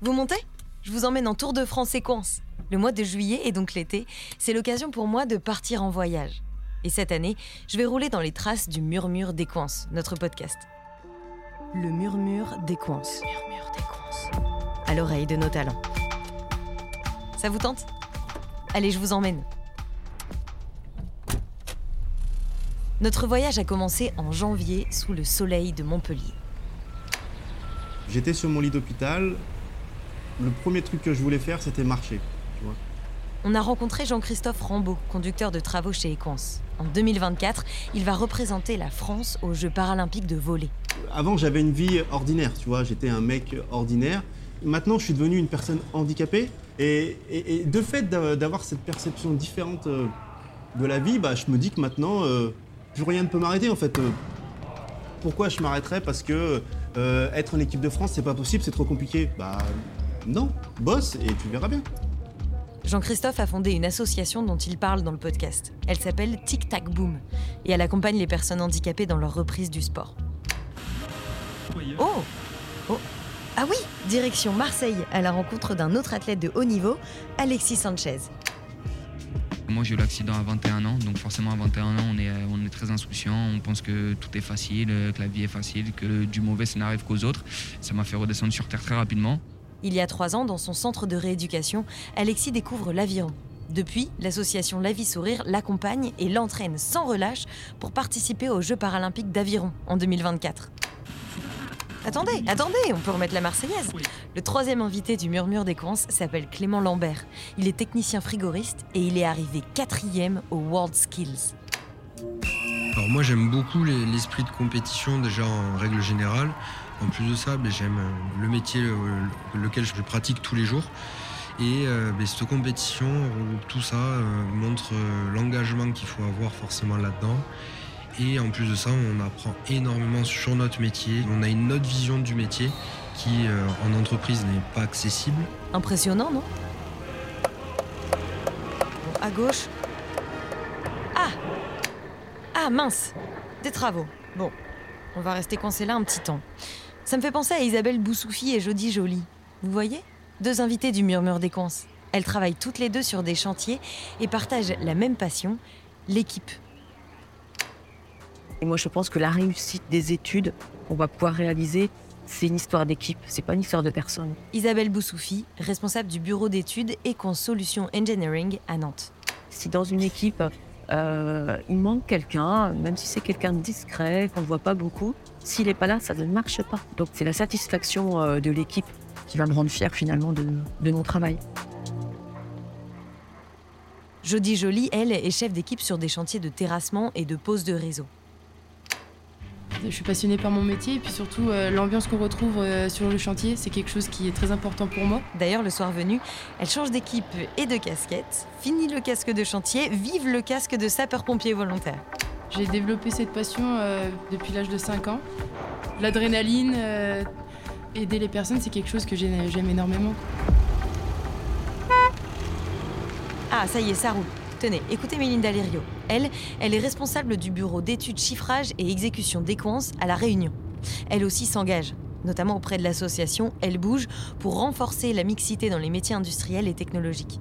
Vous montez? Je vous emmène en Tour de France séquence. Le mois de juillet et donc l'été, c'est l'occasion pour moi de partir en voyage. Et cette année, je vais rouler dans les traces du Murmure des Coinces, notre podcast. Le Murmure des Coinces. Murmure des Coinces. À l'oreille de nos talents. Ça vous tente? Allez, je vous emmène. Notre voyage a commencé en janvier sous le soleil de Montpellier. J'étais sur mon lit d'hôpital. Le premier truc que je voulais faire, c'était marcher. Tu vois. On a rencontré Jean-Christophe Rambaud, conducteur de travaux chez Equance. En 2024, il va représenter la France aux Jeux paralympiques de volley. Avant, j'avais une vie ordinaire, tu vois. J'étais un mec ordinaire. Maintenant, je suis devenu une personne handicapée. Et, et- et de fait d'a- d'avoir cette perception différente euh, de la vie, bah, je me dis que maintenant, euh, plus rien ne peut m'arrêter en fait. Euh, pourquoi je m'arrêterais? Parce que euh, être en équipe de France, c'est pas possible, c'est trop compliqué. Bah non, bosse et tu verras bien. Jean-Christophe a fondé une association dont il parle dans le podcast. Elle s'appelle Tic Tac Boom et elle accompagne les personnes handicapées dans leur reprise du sport. Oh Oh Ah oui Direction Marseille, à la rencontre d'un autre athlète de haut niveau, Alexis Sanchez. Moi j'ai eu l'accident à 21 ans, donc forcément à 21 ans on est, euh, on est très insouciant, on pense que tout est facile, euh, que la vie est facile, que du mauvais ça n'arrive qu'aux autres. Ça m'a fait redescendre sur terre très rapidement. Il y a trois ans, dans son centre de rééducation, Alexis découvre l'aviron. Depuis, l'association La Vie Sourire l'accompagne et l'entraîne sans relâche pour participer aux Jeux paralympiques d'aviron en 2024. Attendez, attendez, on peut remettre la Marseillaise. Le troisième invité du Murmure des Coins s'appelle Clément Lambert. Il est technicien frigoriste et il est arrivé quatrième aux World Skills. Alors moi j'aime beaucoup les- l'esprit de compétition déjà en règle générale. En plus de ça, ben, j'aime euh, le métier euh, lequel je pratique tous les jours. Et euh, ben, cette compétition, tout ça montre l'engagement qu'il faut avoir forcément là-dedans. Et en plus de ça, on apprend énormément sur notre métier. On a une autre vision du métier qui en entreprise n'est pas accessible. Impressionnant, non? À gauche. Ah Ah, mince Des travaux. Bon, on va rester coincé là un petit temps. Ça me fait penser à Isabelle Boussoufi et Jody Joly. Vous voyez? Deux invités du Murmure des Coins. Elles travaillent toutes les deux sur des chantiers et partagent la même passion, l'équipe. Et moi, je pense que la réussite des études qu'on va pouvoir réaliser, c'est une histoire d'équipe, c'est pas une histoire de personne. Isabelle Boussoufi, responsable du bureau d'études Econ Solutions Engineering à Nantes. Si dans une équipe, euh, il manque quelqu'un, même si c'est quelqu'un de discret, qu'on ne voit pas beaucoup, s'il n'est pas là, ça ne marche pas. Donc c'est la satisfaction euh, de l'équipe qui va me rendre fière finalement de, de mon travail. Jody Joly, elle, est chef d'équipe sur des chantiers de terrassement et de pose de réseau. Je suis passionnée par mon métier et puis surtout euh, l'ambiance qu'on retrouve euh, sur le chantier, c'est quelque chose qui est très important pour moi. D'ailleurs, le soir venu, elle change d'équipe et de casquette, finit le casque de chantier, vive le casque de sapeur-pompier volontaire. J'ai développé cette passion euh, depuis l'âge de 5 ans. L'adrénaline, aider les personnes, c'est quelque chose que j'ai- j'aime énormément. Ah, ça y est, ça roule. Tenez, écoutez Mélinda Lirio. Elle, elle est responsable du bureau d'études, chiffrage et exécution d'Equance à La Réunion. Elle aussi s'engage, notamment auprès de l'association Elle Bouge, pour renforcer la mixité dans les métiers industriels et technologiques.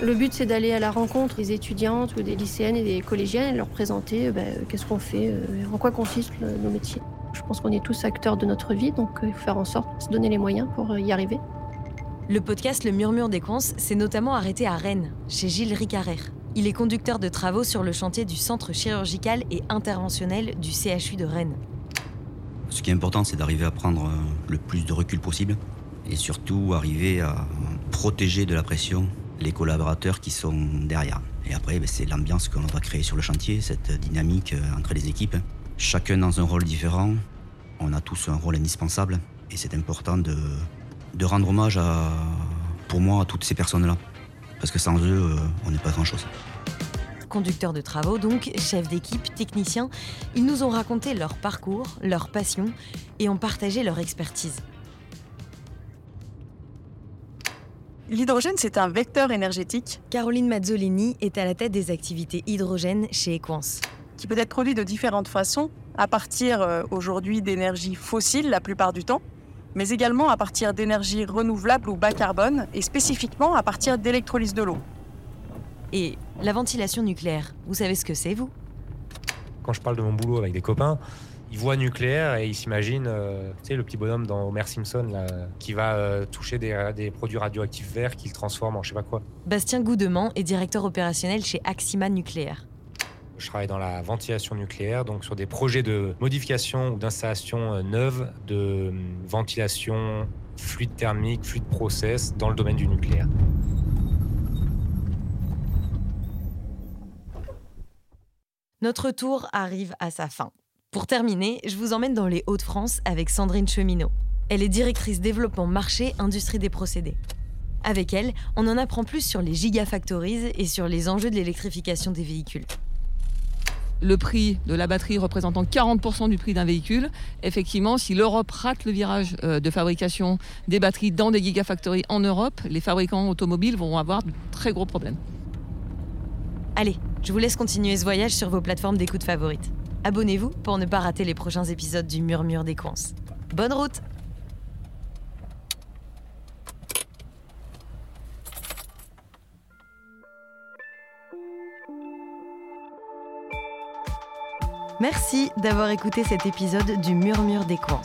Le but, c'est d'aller à la rencontre des étudiantes ou des lycéennes et des collégiennes et leur présenter euh, ben, qu'est-ce qu'on fait, euh, en quoi consistent nos métiers. Je pense qu'on est tous acteurs de notre vie, donc euh, il faut faire en sorte de se donner les moyens pour euh, y arriver. Le podcast Le Murmure des Coins s'est notamment arrêté à Rennes, chez Gilles Ricarer. Il est conducteur de travaux sur le chantier du centre chirurgical et interventionnel du CHU de Rennes. Ce qui est important, c'est d'arriver à prendre euh, le plus de recul possible et surtout arriver à protéger de la pression les collaborateurs qui sont derrière. Et après, ben, c'est l'ambiance qu'on va créer sur le chantier, cette dynamique euh, entre les équipes. Chacun dans un rôle différent. On a tous un rôle indispensable et c'est important de, de rendre hommage à, pour moi à toutes ces personnes-là. Parce que sans eux, euh, on n'est pas grand-chose. Conducteurs de travaux donc, chefs d'équipe, techniciens, ils nous ont raconté leur parcours, leur passion et ont partagé leur expertise. L'hydrogène, c'est un vecteur énergétique Caroline Mazzolini est à la tête des activités hydrogène chez Equance. qui peut être produit de différentes façons, à partir euh, aujourd'hui d'énergie fossile la plupart du temps, mais également à partir d'énergie renouvelable ou bas carbone, et spécifiquement à partir d'électrolyse de l'eau. Et la ventilation nucléaire, vous savez ce que c'est, vous? Quand je parle de mon boulot avec des copains, ils voient nucléaire et ils s'imaginent, euh, tu sais, le petit bonhomme dans Homer Simpson là, qui va euh, toucher des, des produits radioactifs verts qu'il transforme en je sais pas quoi. Bastien Goudement est directeur opérationnel chez Axima Nucléaire. Je travaille dans la ventilation nucléaire, donc sur des projets de modification ou d'installation euh, neuve de hum, ventilation fluide thermique, fluide process dans le domaine du nucléaire. Notre tour arrive à sa fin. Pour terminer, je vous emmène dans les Hauts-de-France avec Sandrine Cheminot. Elle est directrice développement marché industrie des procédés. Avec elle, on en apprend plus sur les gigafactories et sur les enjeux de l'électrification des véhicules. Le prix de la batterie représentant 40% du prix d'un véhicule, effectivement, si l'Europe rate le virage euh, de fabrication des batteries dans des gigafactories en Europe, les fabricants automobiles vont avoir de très gros problèmes. Allez, je vous laisse continuer ce voyage sur vos plateformes d'écoute favorites. Abonnez-vous pour ne pas rater les prochains épisodes du Murmure des Coins. Bonne route Merci d'avoir écouté cet épisode du Murmure des Coins.